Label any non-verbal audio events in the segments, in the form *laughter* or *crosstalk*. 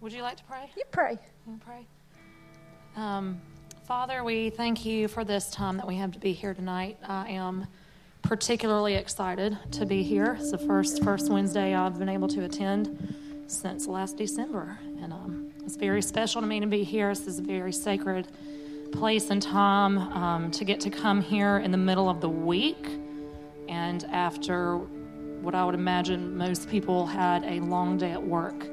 Would you like to pray? You pray. You pray. Um, Father, we thank you for this time that we have to be here tonight. I am particularly excited to be here. It's the first first Wednesday I've been able to attend since last December, and um, it's very special to me to be here. This is a very sacred place and time um, to get to come here in the middle of the week, and after what I would imagine most people had a long day at work.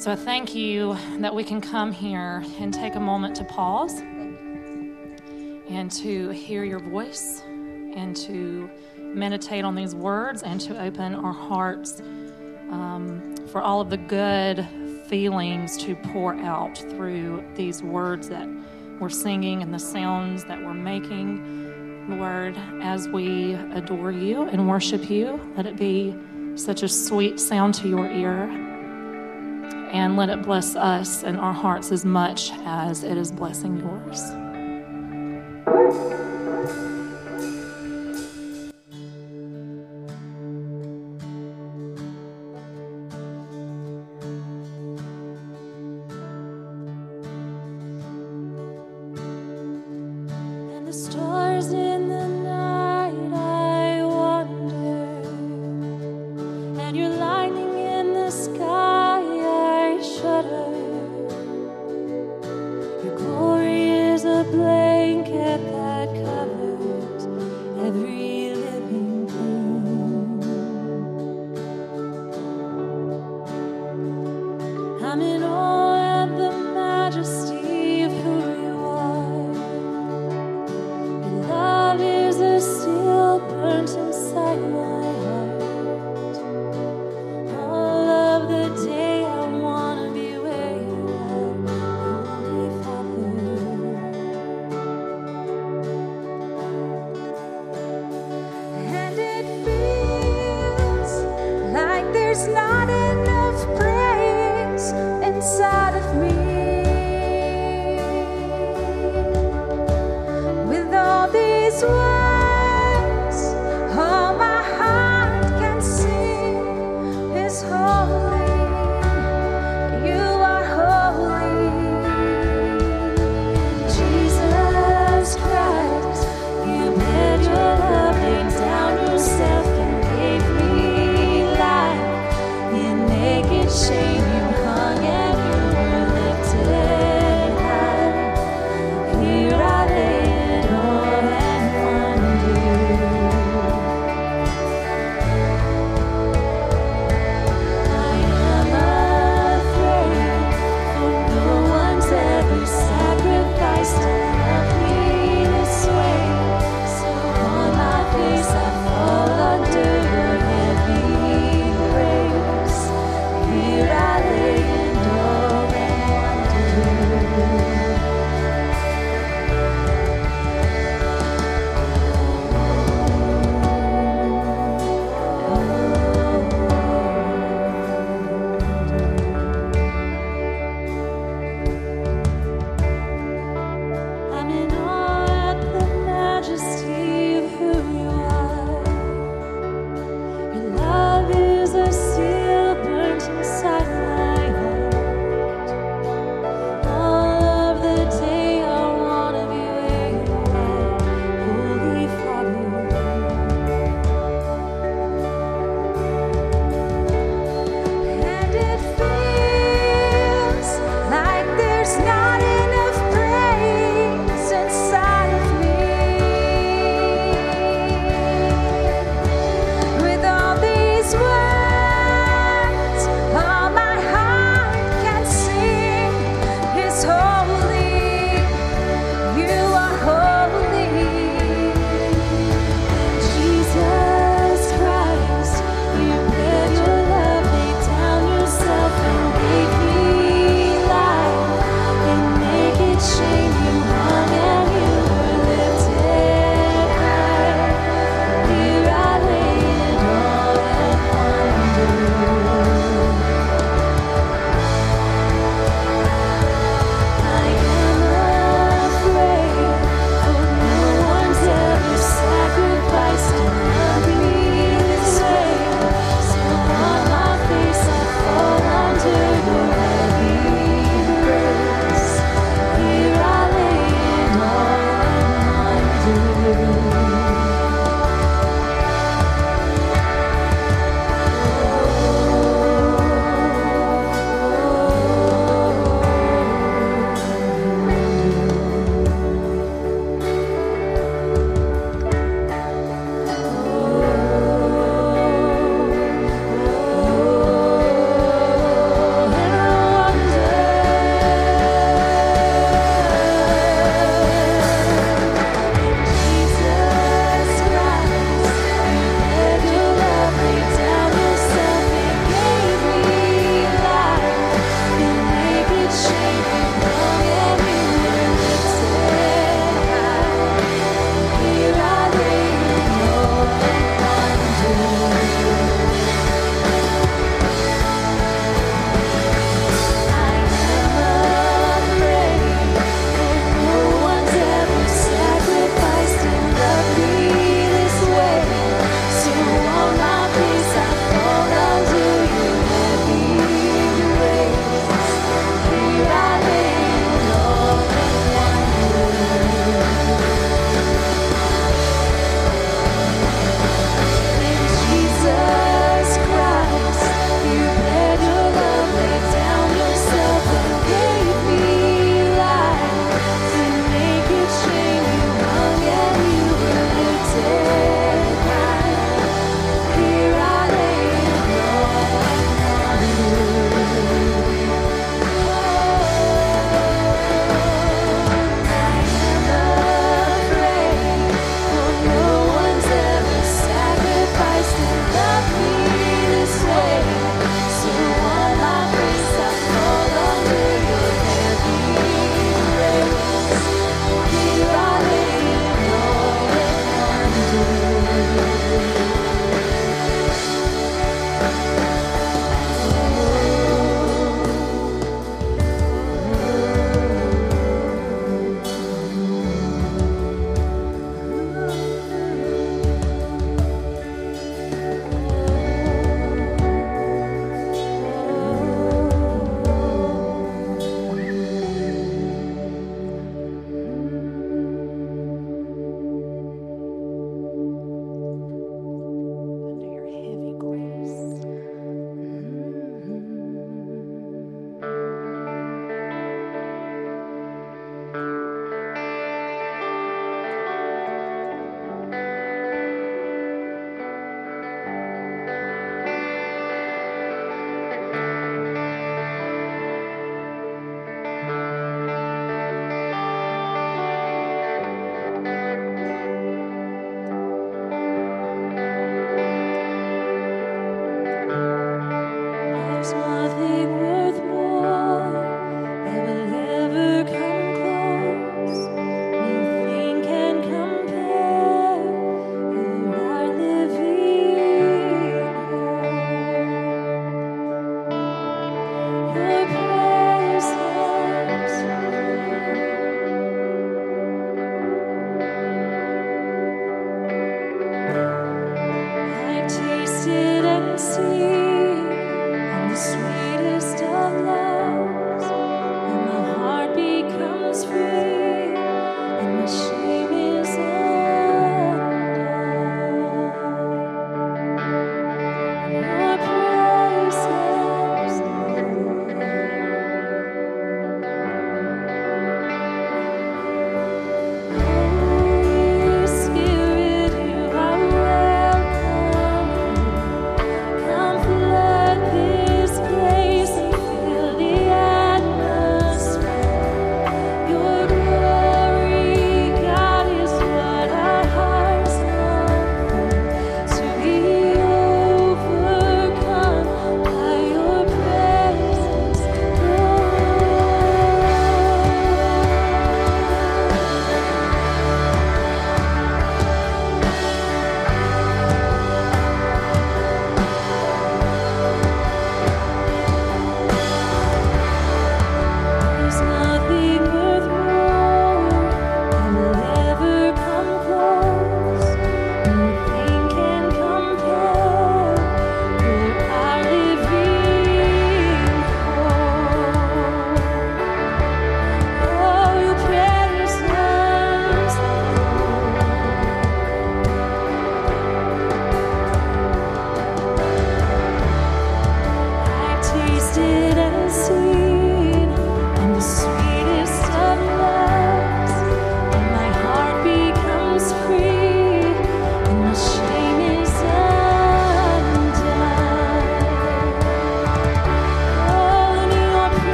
So I thank you that we can come here and take a moment to pause and to hear your voice and to meditate on these words and to open our hearts um, for all of the good feelings to pour out through these words that we're singing and the sounds that we're making. Lord, as we adore you and worship you, let it be such a sweet sound to your ear. And let it bless us and our hearts as much as it is blessing yours. And the stars in the night I wonder And your lightning in the sky is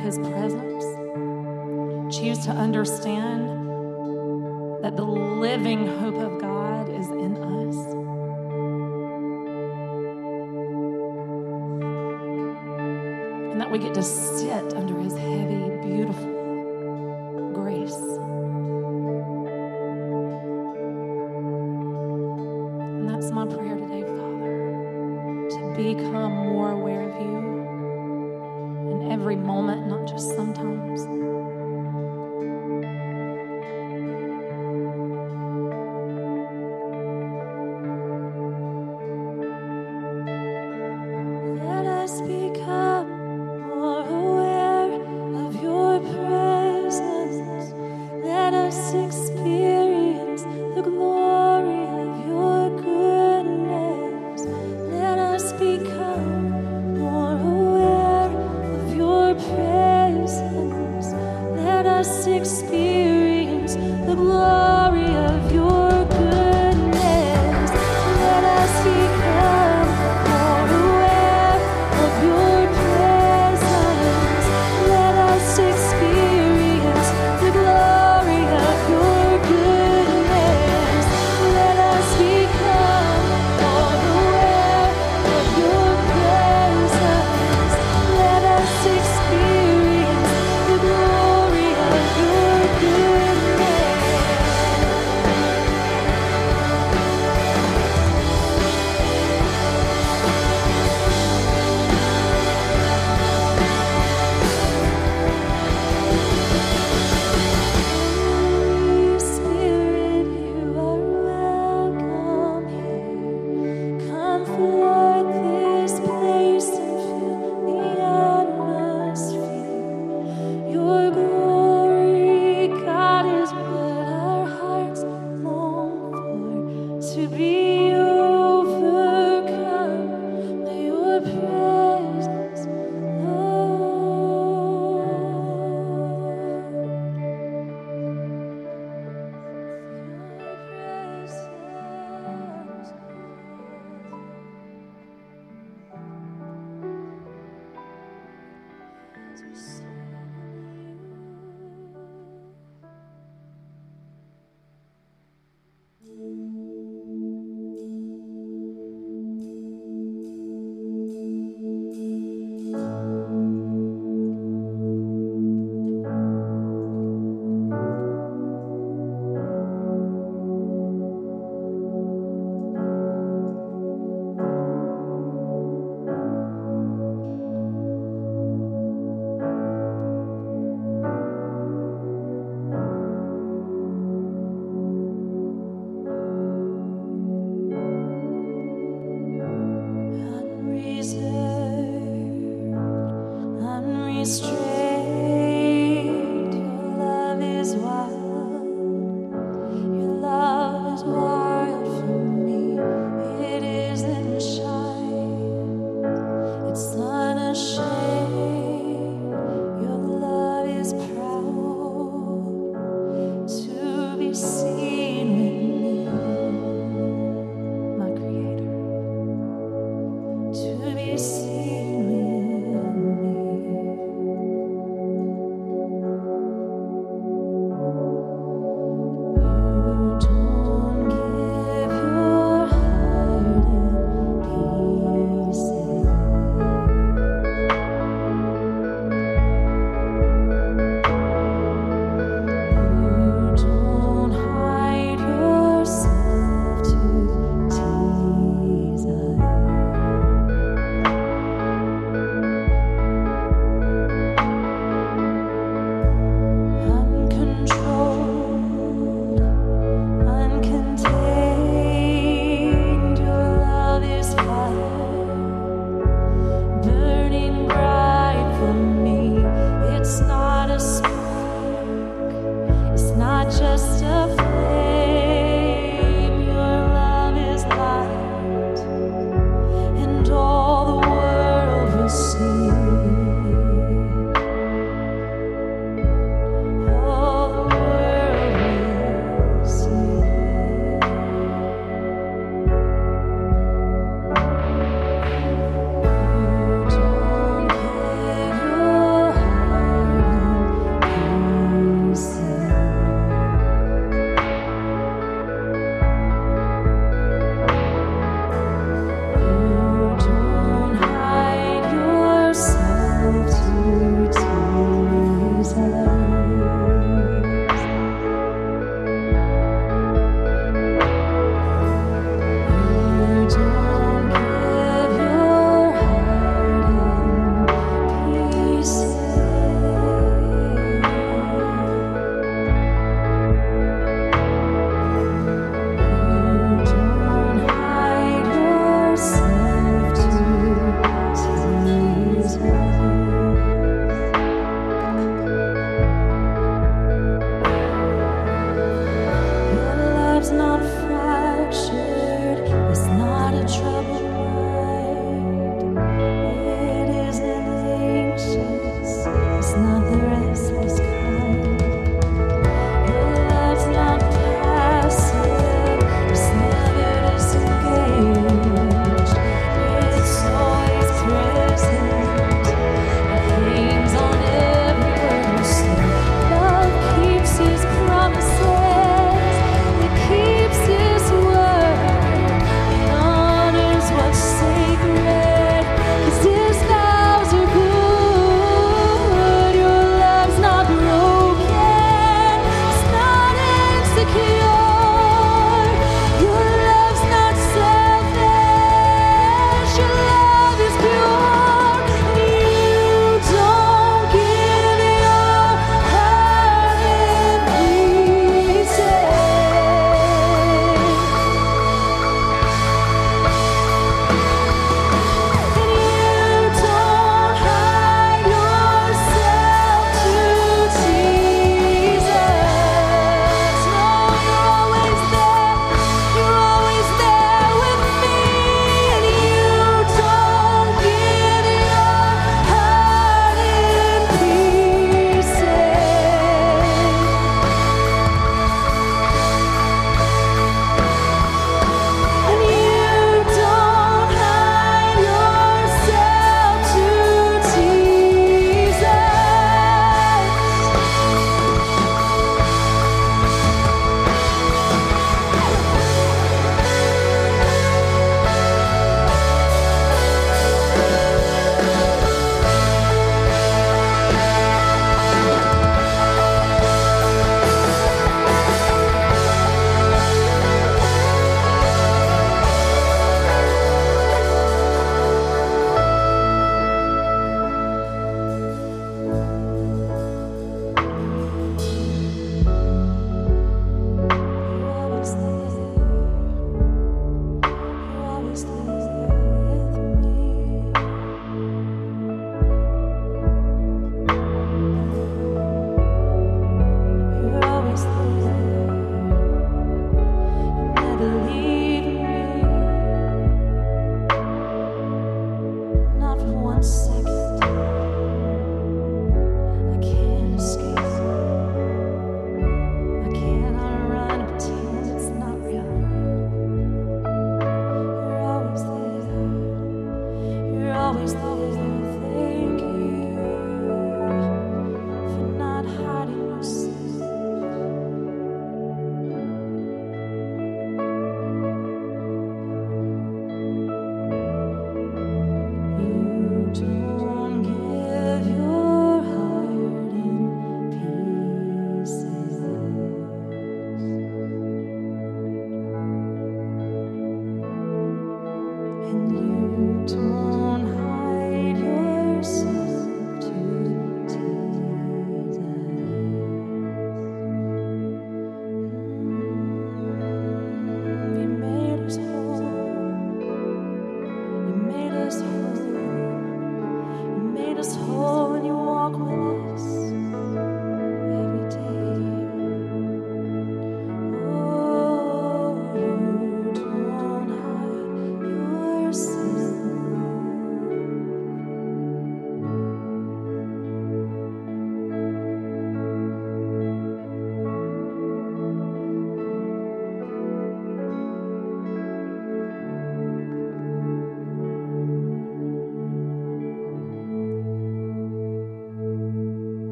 His presence. Choose to understand that the living hope of God is in us. And that we get to sit under His heavy, beautiful every moment, not just sometimes.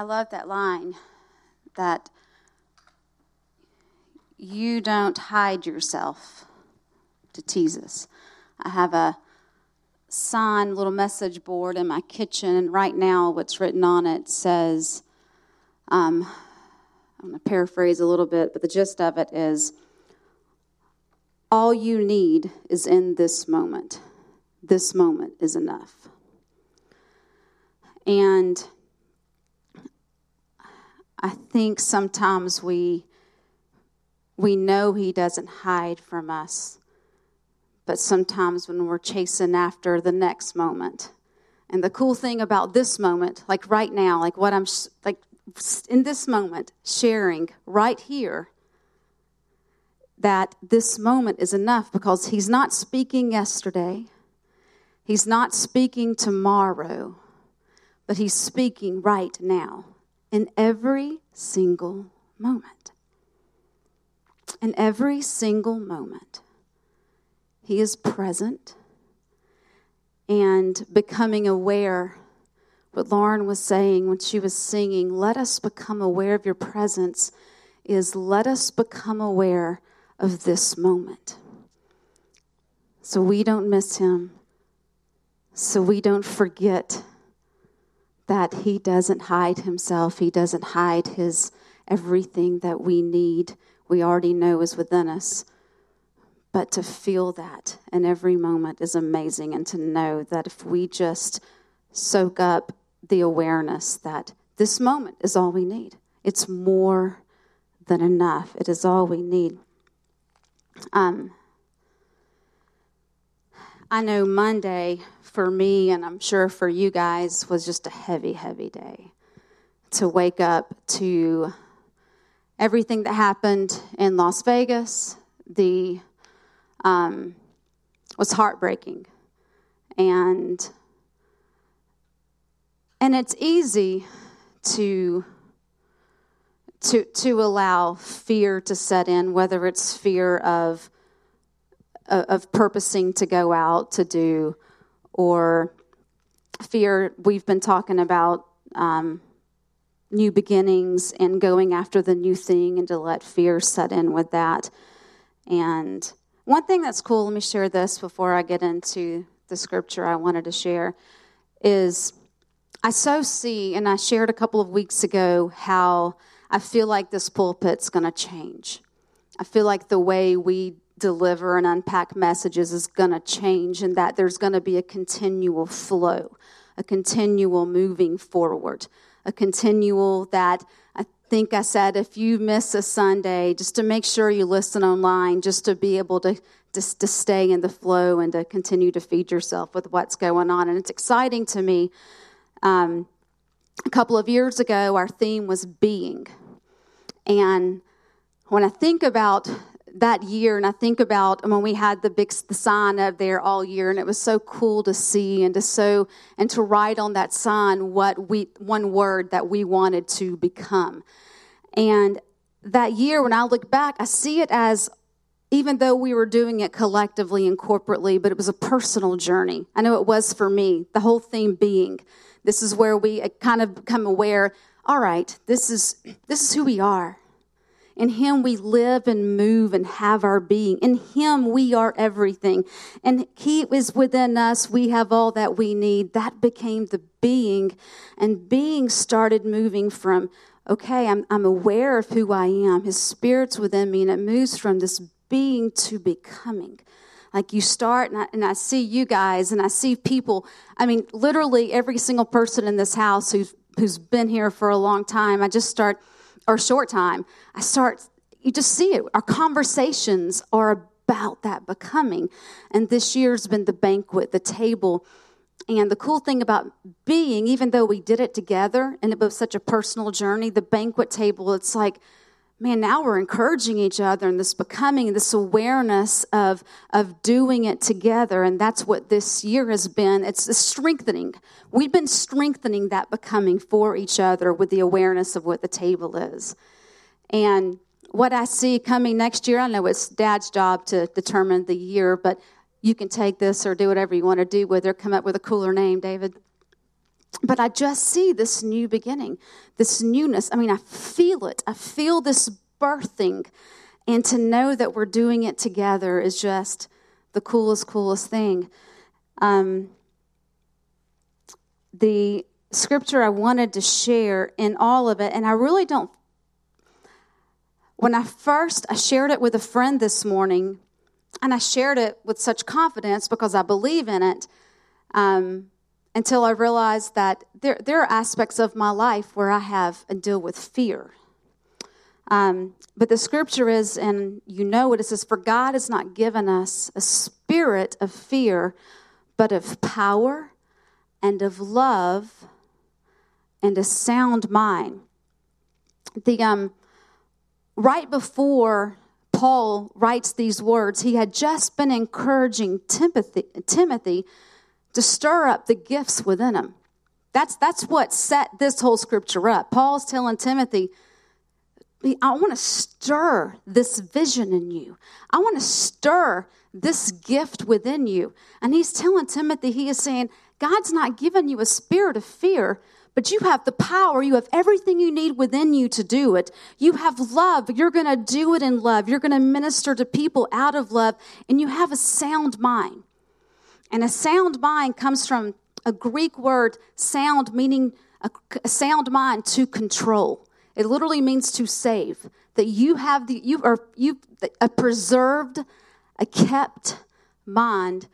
I love that line that you don't hide yourself to tease us. I have a sign, little message board in my kitchen, and right now what's written on it says, um, I'm going to paraphrase a little bit, but the gist of it is all you need is in this moment. This moment is enough. And I think sometimes we we know he doesn't hide from us. But sometimes when we're chasing after the next moment. And the cool thing about this moment, like right now, like what I'm like in this moment sharing right here that this moment is enough because he's not speaking yesterday. He's not speaking tomorrow, but he's speaking right now in every single moment. In every single moment, He is present and becoming aware. What Lauren was saying when she was singing, let us become aware of your presence, is let us become aware of this moment. So we don't miss Him, so we don't forget that He doesn't hide Himself, He doesn't hide His everything that we need we already know is within us. But to feel that in every moment is amazing, and to know that if we just soak up the awareness that this moment is all we need, it's more than enough. It is all we need. Um, I know Monday for me, and I'm sure for you guys, was just a heavy, heavy day. To wake up to everything that happened in Las Vegas, the um, was heartbreaking, and and it's easy to to to allow fear to set in, whether it's fear of of purposing to go out to do, or fear we've been talking about. Um, new beginnings and going after the new thing and to let fear set in with that. And one thing that's cool, let me share this before I get into the scripture I wanted to share, is I so see, and I shared a couple of weeks ago, how I feel like this pulpit's going to change. I feel like the way we deliver and unpack messages is going to change, and that there's going to be a continual flow, a continual moving forward a continual that I think I said if you miss a Sunday, just to make sure you listen online, just to be able to just to stay in the flow and to continue to feed yourself with what's going on. And it's exciting to me. Um, a couple of years ago, our theme was being. And when I think about that year and I think about when we had the big the sign up there all year and it was so cool to see and to so and to write on that sign what we one word that we wanted to become. And that year when I look back, I see it as even though we were doing it collectively and corporately, but it was a personal journey. I know it was for me, the whole theme being this is where we uh, kind of become aware, all right, this is this is who we are. In Him we live and move and have our being. In Him we are everything. And He is within us. We have all that we need. That became the being. And being started moving from, okay, I'm, I'm aware of who I am. His Spirit's within me. And it moves from this being to becoming like you start and I, and I, see you guys and i see people i mean literally every single person in this house who's who's been here for a long time i just start or short time, I start, you just see it. Our conversations are about that becoming. And this year's been the banquet, the table. And the cool thing about being, even though we did it together and it was such a personal journey, the banquet table, it's like, man, now we're encouraging each other and this becoming, this awareness of, of doing it together. And that's what this year has been. It's strengthening. We've been strengthening that becoming for each other with the awareness of what the table is. And what I see coming next year, I know it's dad's job to determine the year, but you can take this or do whatever you want to do with it, come up with a cooler name, David. But I just see this new beginning, this newness. I mean, I feel it. I feel this birthing. And to know that we're doing it together is just the coolest, coolest thing. Um, the scripture I wanted to share in all of it, and I really don't. When I first I shared it with a friend this morning, and I shared it with such confidence because I believe in it. Um, until I realized that there, there are aspects of my life where I have and deal with fear. Um, but the scripture is, and you know what it says, for God has not given us a spirit of fear, but of power and of love and a sound mind. The um, right before Paul writes these words, he had just been encouraging Timothy, Timothy to stir up the gifts within him. That's, that's what set this whole scripture up. Paul's telling Timothy, I want to stir this vision in you. I want to stir this gift within you. And he's telling Timothy, he is saying, God's not given you a spirit of fear, but you have the power. You have everything you need within you to do it. You have love. You're going to do it in love. You're going to minister to people out of love, and you have a sound mind. And a sound mind comes from a Greek word, sound, meaning a, a sound mind to control. It literally means to save. That you have the you are you a preserved, a kept mind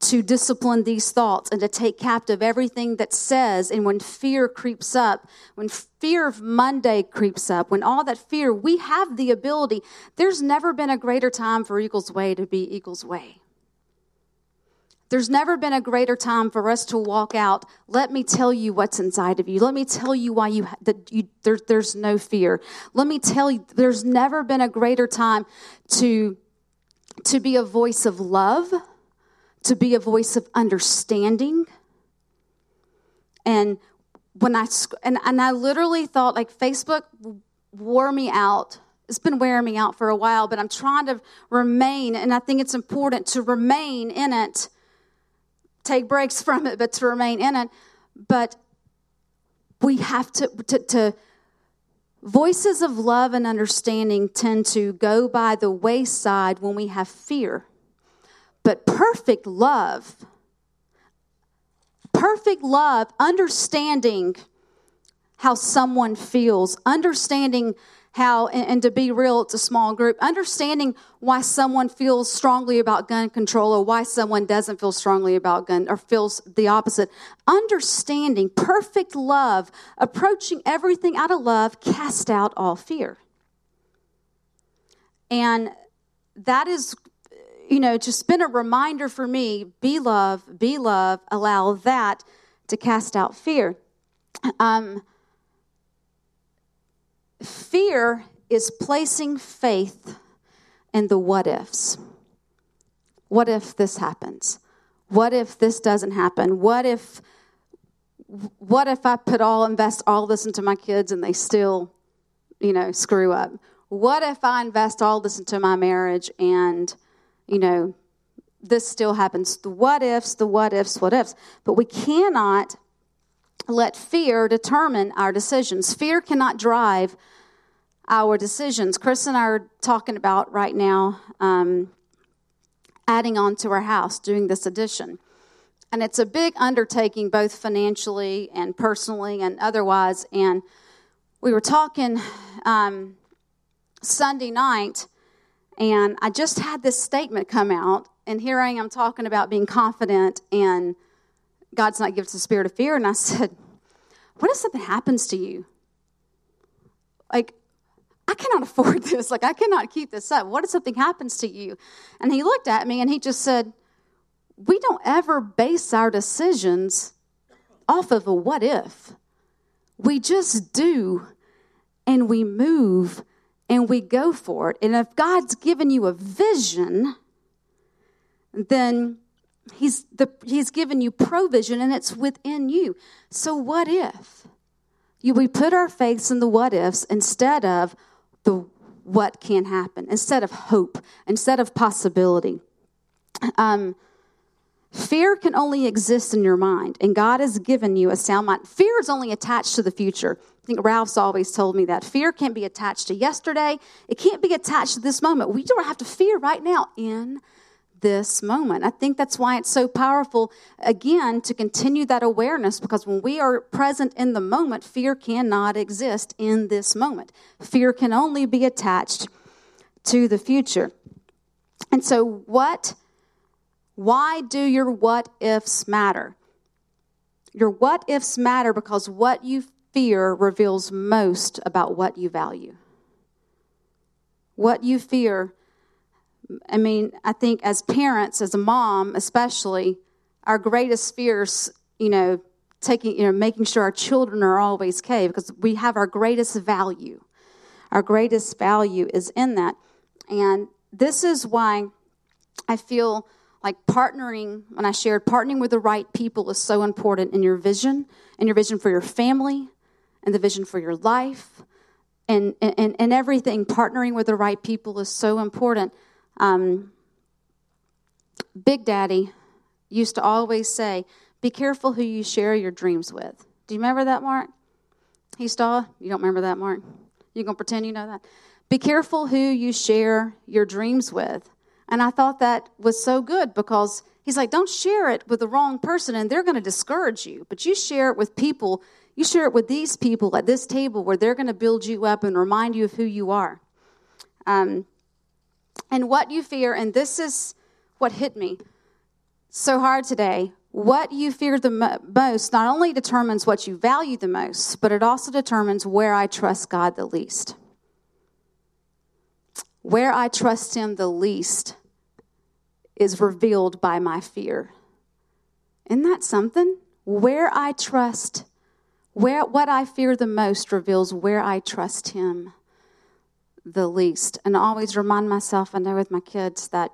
to discipline these thoughts and to take captive everything that says, and when fear creeps up, when fear of Monday creeps up, when all that fear, we have the ability. There's never been a greater time for Eagles Way to be Eagles Way. There's never been a greater time for us to walk out. Let me tell you what's inside of you. Let me tell you why you that you there, there's no fear. Let me tell you, there's never been a greater time to to be a voice of love to be a voice of understanding. And when I and, and I literally thought like Facebook wore me out. It's been wearing me out for a while, but I'm trying to remain, and I think it's important to remain in it. Take breaks *laughs* from it, but to remain in it. But we have to, to, to voices of love and understanding tend to go by the wayside when we have fear. But perfect love, perfect love, understanding how someone feels, understanding how, and, and, to be real, it's a small group, understanding why someone feels strongly about gun control or why someone doesn't feel strongly about gun or feels the opposite. Understanding, perfect love, approaching everything out of love, cast out all fear. And that is you know, just been a reminder for me be love, be love, allow that to cast out fear. Um, fear is placing faith in the what ifs. What if this happens? What if this doesn't happen? What if what if I put all invest all this into my kids and they still, you know, screw up? What if I invest all this into my marriage and you know, this still happens. The what ifs, the what ifs, what ifs. But we cannot let fear determine our decisions. Fear cannot drive our decisions. Chris and I are talking about right now um, adding on to our house, doing this addition. And it's a big undertaking, both financially and personally and otherwise. And we were talking um, Sunday night and I just had this statement come out, and here I am talking about being confident and God's not given us a spirit of fear. And I *laughs* said, What if something happens to you? Like, I cannot *laughs* afford this. Like, I cannot keep this up. What if something happens to you? And he looked at me and he just said, We don't ever base our decisions off of a what if. We just do and we move and we go for it. And if God's given you a vision, then He's, the, he's given you provision and it's within you. So, what if? You, we put our faith in the what ifs instead of the what can happen, instead of hope, instead of possibility. Um, Fear can only exist in your mind, and God has given you a sound mind. Fear is only attached to the future. I think Ralph's always told me that. Fear can't be attached to yesterday, it can't be attached to this moment. We don't have to fear right now in this moment. I think that's why it's so powerful, again, to continue that awareness because when we are present in the moment, fear cannot exist in this moment. Fear can only be attached to the future. And so, what, why do your what ifs matter? Your what ifs matter because what you fear reveals most about what you value. What you fear I mean, I think as parents, as a mom especially, our greatest fears, you know, taking, you know, making sure our children are always okay because we have our greatest value. Our greatest value is in that. And this is why I feel like partnering, when I shared partnering with the right people is so important in your vision, in your vision for your family, and the vision for your life, and, and, and everything. Partnering with the right people is so important. Um, Big Daddy used to always say, Be careful who you share your dreams with. Do you remember that, Mark? He still, you don't remember that, Mark? You gonna pretend you know that? Be careful who you share your dreams with. And I thought that was so good because he's like, don't share it with the wrong person and they're going to discourage you. But you share it with people, you share it with these people at this table where they're going to build you up and remind you of who you are. Um, and what you fear, and this is what hit me so hard today. What you fear the most not only determines what you value the most, but it also determines where I trust God the least. Where I trust Him the least is revealed by my fear. Isn't that something? Where I trust, where what I fear the most reveals where I trust Him the least. And I always remind myself, I know with my kids, that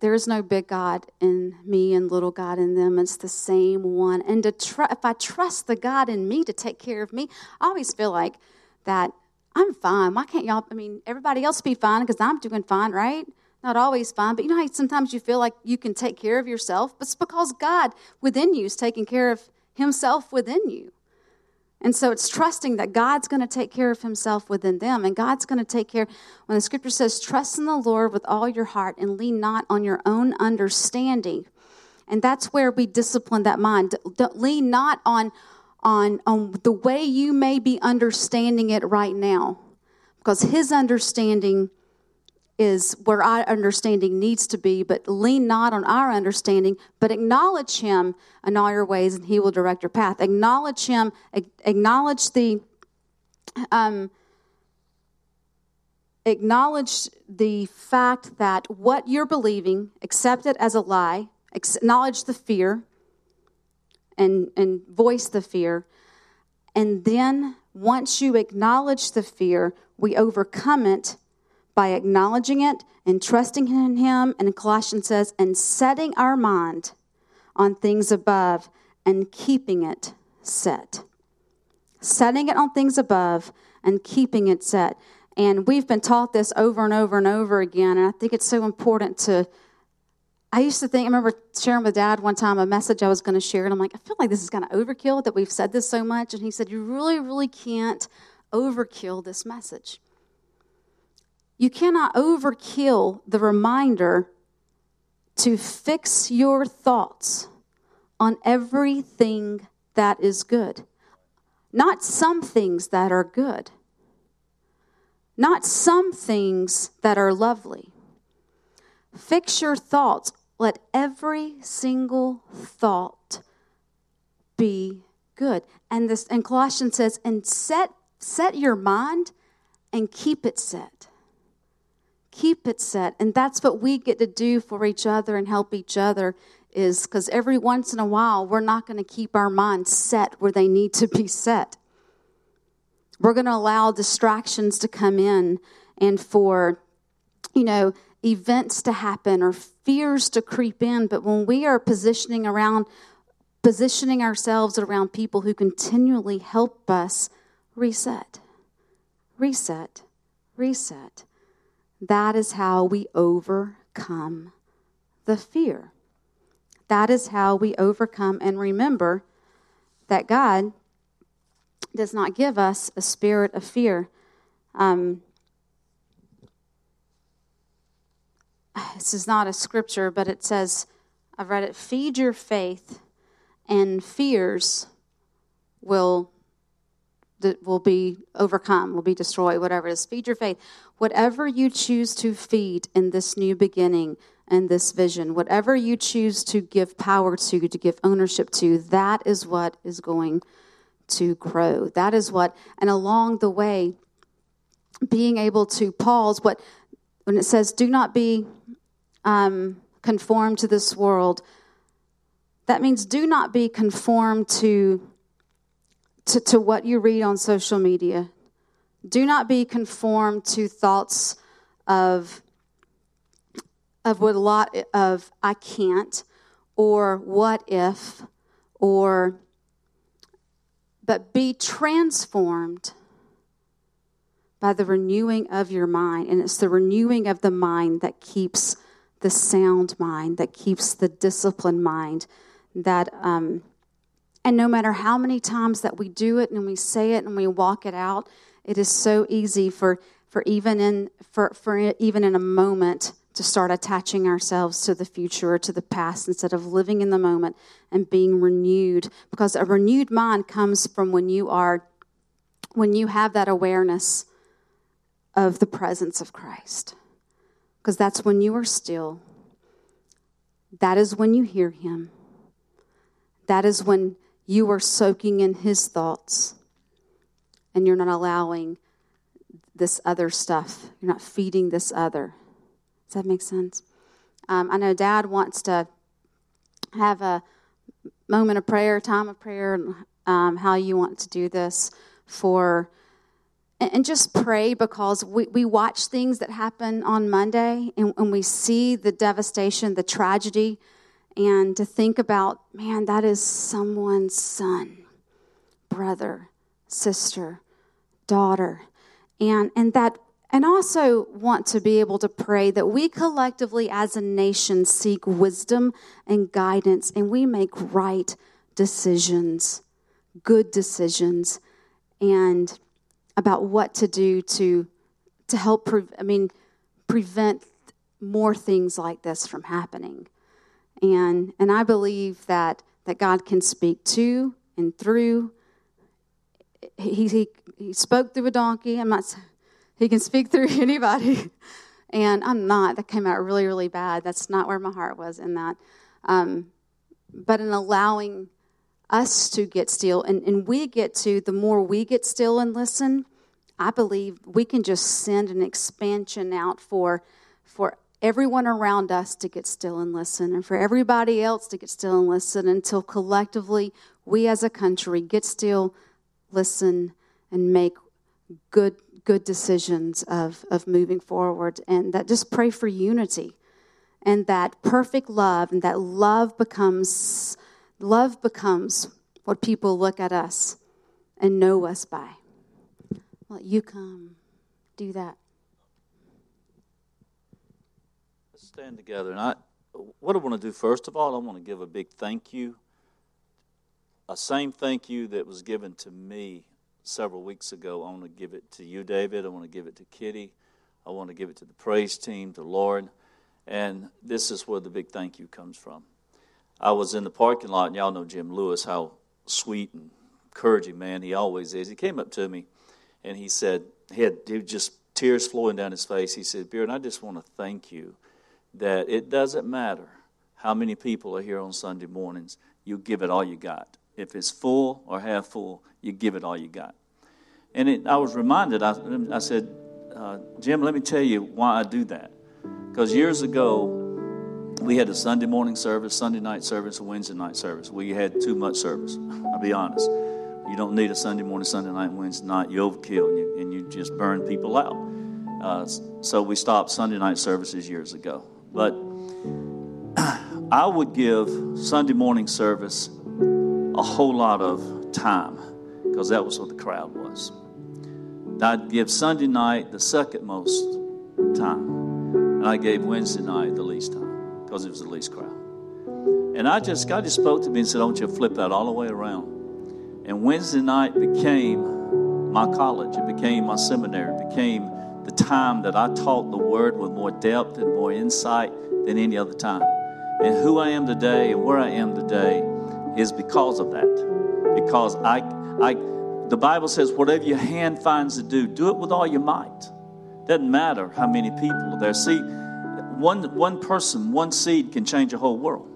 there is no big God in me and little God in them. It's the same one. And to tr- if I trust the God in me to take care of me, I always feel like that I'm fine. Why can't y'all? I mean, everybody else be fine because I'm doing fine, right? Not always fine, but you know how sometimes you feel like you can take care of yourself? But it's because God within you is taking care of Himself within you. And so it's trusting that God's going to take care of himself within them. And God's going to take care, when the scripture says, trust in the Lord with all your heart and lean not on your own understanding. And that's where we discipline that mind. Don't lean not on, on, on the way you may be understanding it right now, because his understanding is where our understanding needs to be, but lean not on our understanding, but acknowledge Him in all your ways, and He will direct your path. Acknowledge Him, acknowledge the, um, acknowledge the fact that what you're believing, accept it as a lie, acknowledge the fear, and and voice the fear, and then once you acknowledge the fear, we overcome it by acknowledging it and trusting in Him. And Colossians says, and setting our mind on things above and keeping it set. Setting it on things above and keeping it set. And we've been taught this over and over and over again. And I think it's so important to. I used to think, I remember sharing with dad one time a message I was going to share, and I'm like, I feel like this is kind of overkill that we've said this so much. And he said, You really, really can't overkill this message. You cannot overkill the reminder to fix your thoughts on everything that is good. Not some things that are good, not some things that are lovely. Fix your thoughts. Let every single thought be good. And this and Colossians says, and set set your mind and keep it set keep it set. And that's what we get to do for each other and help each other is because every once in a while, we're not going to keep our minds set where they need to be set. We're going to allow distractions to come in and for, you know, events to happen or fears to creep in. But when we are positioning around, positioning ourselves around people who continually help us reset, reset, reset that is how we overcome the fear. That is how we overcome and remember that God does not give us a spirit of fear. Um, this is not a scripture, but it says, I've read it, feed your faith, and fears will will be overcome, will be destroyed, whatever it is. Feed your faith. Whatever you choose to feed in this new beginning and this vision, whatever you choose to give power to, to give ownership to, that is what is going to grow. That is what, and along the way, being able to pause what, when it says, do not be um, conformed to this world, that means do not be conformed to, to, to what you read on social media. Do not be conformed to thoughts of, of what a lot of I can't or what if or but be transformed by the renewing of your mind. And it's the renewing of the mind that keeps the sound mind, that keeps the disciplined mind, that, um, and no matter how many times that we do it and we say it and we walk it out, it is so easy for, for even in, for, for even in a moment to start attaching ourselves to the future or to the past instead of living in the moment and being renewed because a renewed mind comes from when you are when you have that awareness of the presence of Christ because that's when you are still. That is when you hear Him. That is when you are soaking in His thoughts and you're not allowing this other stuff. You're not feeding this other. Does that make sense? Um, I know Dad wants to have a moment of prayer, time of prayer, um, how you want to do this for and just pray because we, we watch things that happen on Monday and, and we see the devastation, the tragedy, and to think about, man, that is someone's son, brother, sister, daughter. And, and that and also want to be able to pray that we collectively as a nation seek wisdom and guidance and we make right decisions, good decisions, and about what to do to to help pre- I mean prevent more things like this from happening. And and I believe that that God can speak to and through he, he, he spoke through a donkey. I'm not he can speak through *laughs* anybody. And I'm not. That came out really, really bad. That's not where my heart was in that. Um, but in allowing us to get still, and, and we get to, the more we get still and listen, I believe we can just send an expansion out for, for everyone around us to get still and listen, and for everybody else to get still and listen until collectively we as a country get still, listen, and make good good decisions of, of moving forward. And that just pray for unity and that perfect love and that love becomes love becomes what people look at us and know us by. Well you come. Do that stand together and i what i want to do first of all i want to give a big thank you a same thank you that was given to me several weeks ago. I want to give it to you, David. I want to give it to Kitty. I want to give it to the praise team, to Lord. And this is where the big thank you comes from. I was in the parking lot, and y'all know Jim Lewis, how sweet and encouraging man he always is. He came up to me and he said, he had just tears flowing down his face. He said, Beard, I just want to thank you that it doesn't matter how many people are here on Sunday mornings, you give it all you got. If it's full or half full, you give it all you got. And it, I was reminded, I, I said, uh, Jim, let me tell you why I do that. Because years ago, we had a Sunday morning service, Sunday night service, a Wednesday night service. We had too much service. I'll be honest. You don't need a Sunday morning, Sunday night, Wednesday night. You overkill and you, and you just burn people out. Uh, so we stopped Sunday night services years ago. But I would give Sunday morning service a whole lot of time because that was what the crowd was. I'd give Sunday night the second most time, and I gave Wednesday night the least time because it was the least crowd. And I just, God just spoke to me and said, I want you to flip that all the way around. And Wednesday night became my college, it became my seminary, it became the time that I taught the word with more depth and more insight than any other time. And who I am today and where I am today is because of that. Because I, I, the Bible says, whatever your hand finds to do, do it with all your might. Doesn't matter how many people there. See, one, one person, one seed can change a whole world.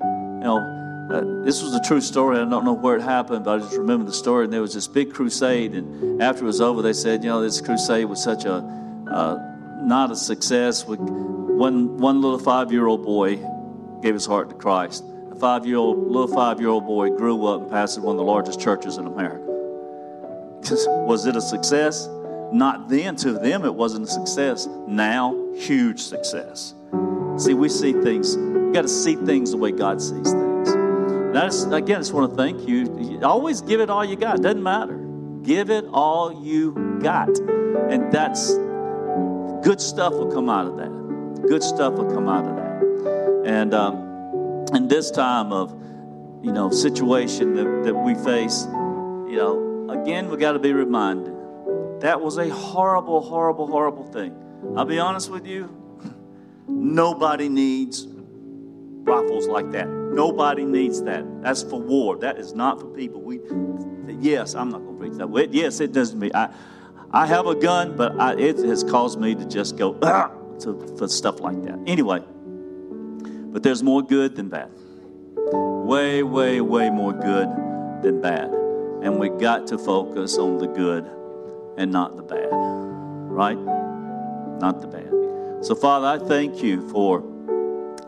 You know, uh, this was a true story. I don't know where it happened, but I just remember the story. And there was this big crusade, and after it was over, they said, you know, this crusade was such a uh, not a success. We, one one little five year old boy gave his heart to Christ. A five year old little five year old boy grew up and pastored one of the largest churches in America. *laughs* was it a success? Not then. To them, it wasn't a success. Now, huge success. See, we see things. We got to see things the way God sees things. Just, again, I just want to thank you. Always give it all you got. Doesn't matter. Give it all you got. And that's good stuff will come out of that. Good stuff will come out of that. And um, in this time of, you know, situation that, that we face, you know, again, we got to be reminded that was a horrible, horrible, horrible thing. I'll be honest with you, *laughs* nobody needs rifles like that. Nobody needs that. That's for war. That is not for people. We, yes, I'm not going to preach that. Yes, it does me. I, I have a gun, but I, it has caused me to just go to, for stuff like that. Anyway, but there's more good than bad. Way, way, way more good than bad. And we got to focus on the good and not the bad. Right? Not the bad. So, Father, I thank you for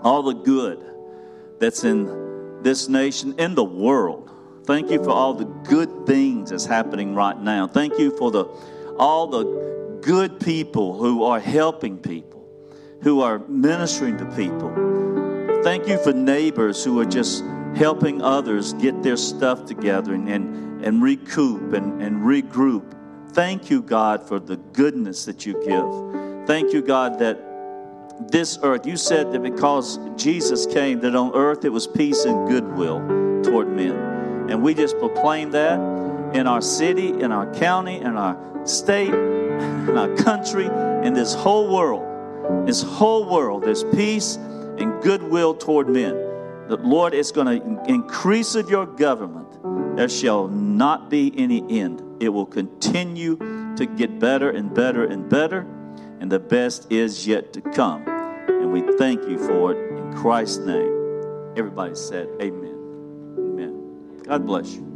all the good that's in this nation, in the world. Thank you for all the good things that's happening right now. Thank you for the all the good people who are helping people, who are ministering to people. Thank you for neighbors who are just helping others get their stuff together and, and, and recoup and, and regroup. Thank you, God, for the goodness that you give. Thank you, God, that this earth, you said that because Jesus came, that on earth it was peace and goodwill toward men. And we just proclaim that in our city, in our county, in our state, in our country, in this whole world. This whole world, there's peace and goodwill toward men. The Lord is going to increase of your government. There shall not be any end. It will continue to get better and better and better and the best is yet to come. And we thank you for it in Christ's name. Everybody said, Amen. Amen. God bless you.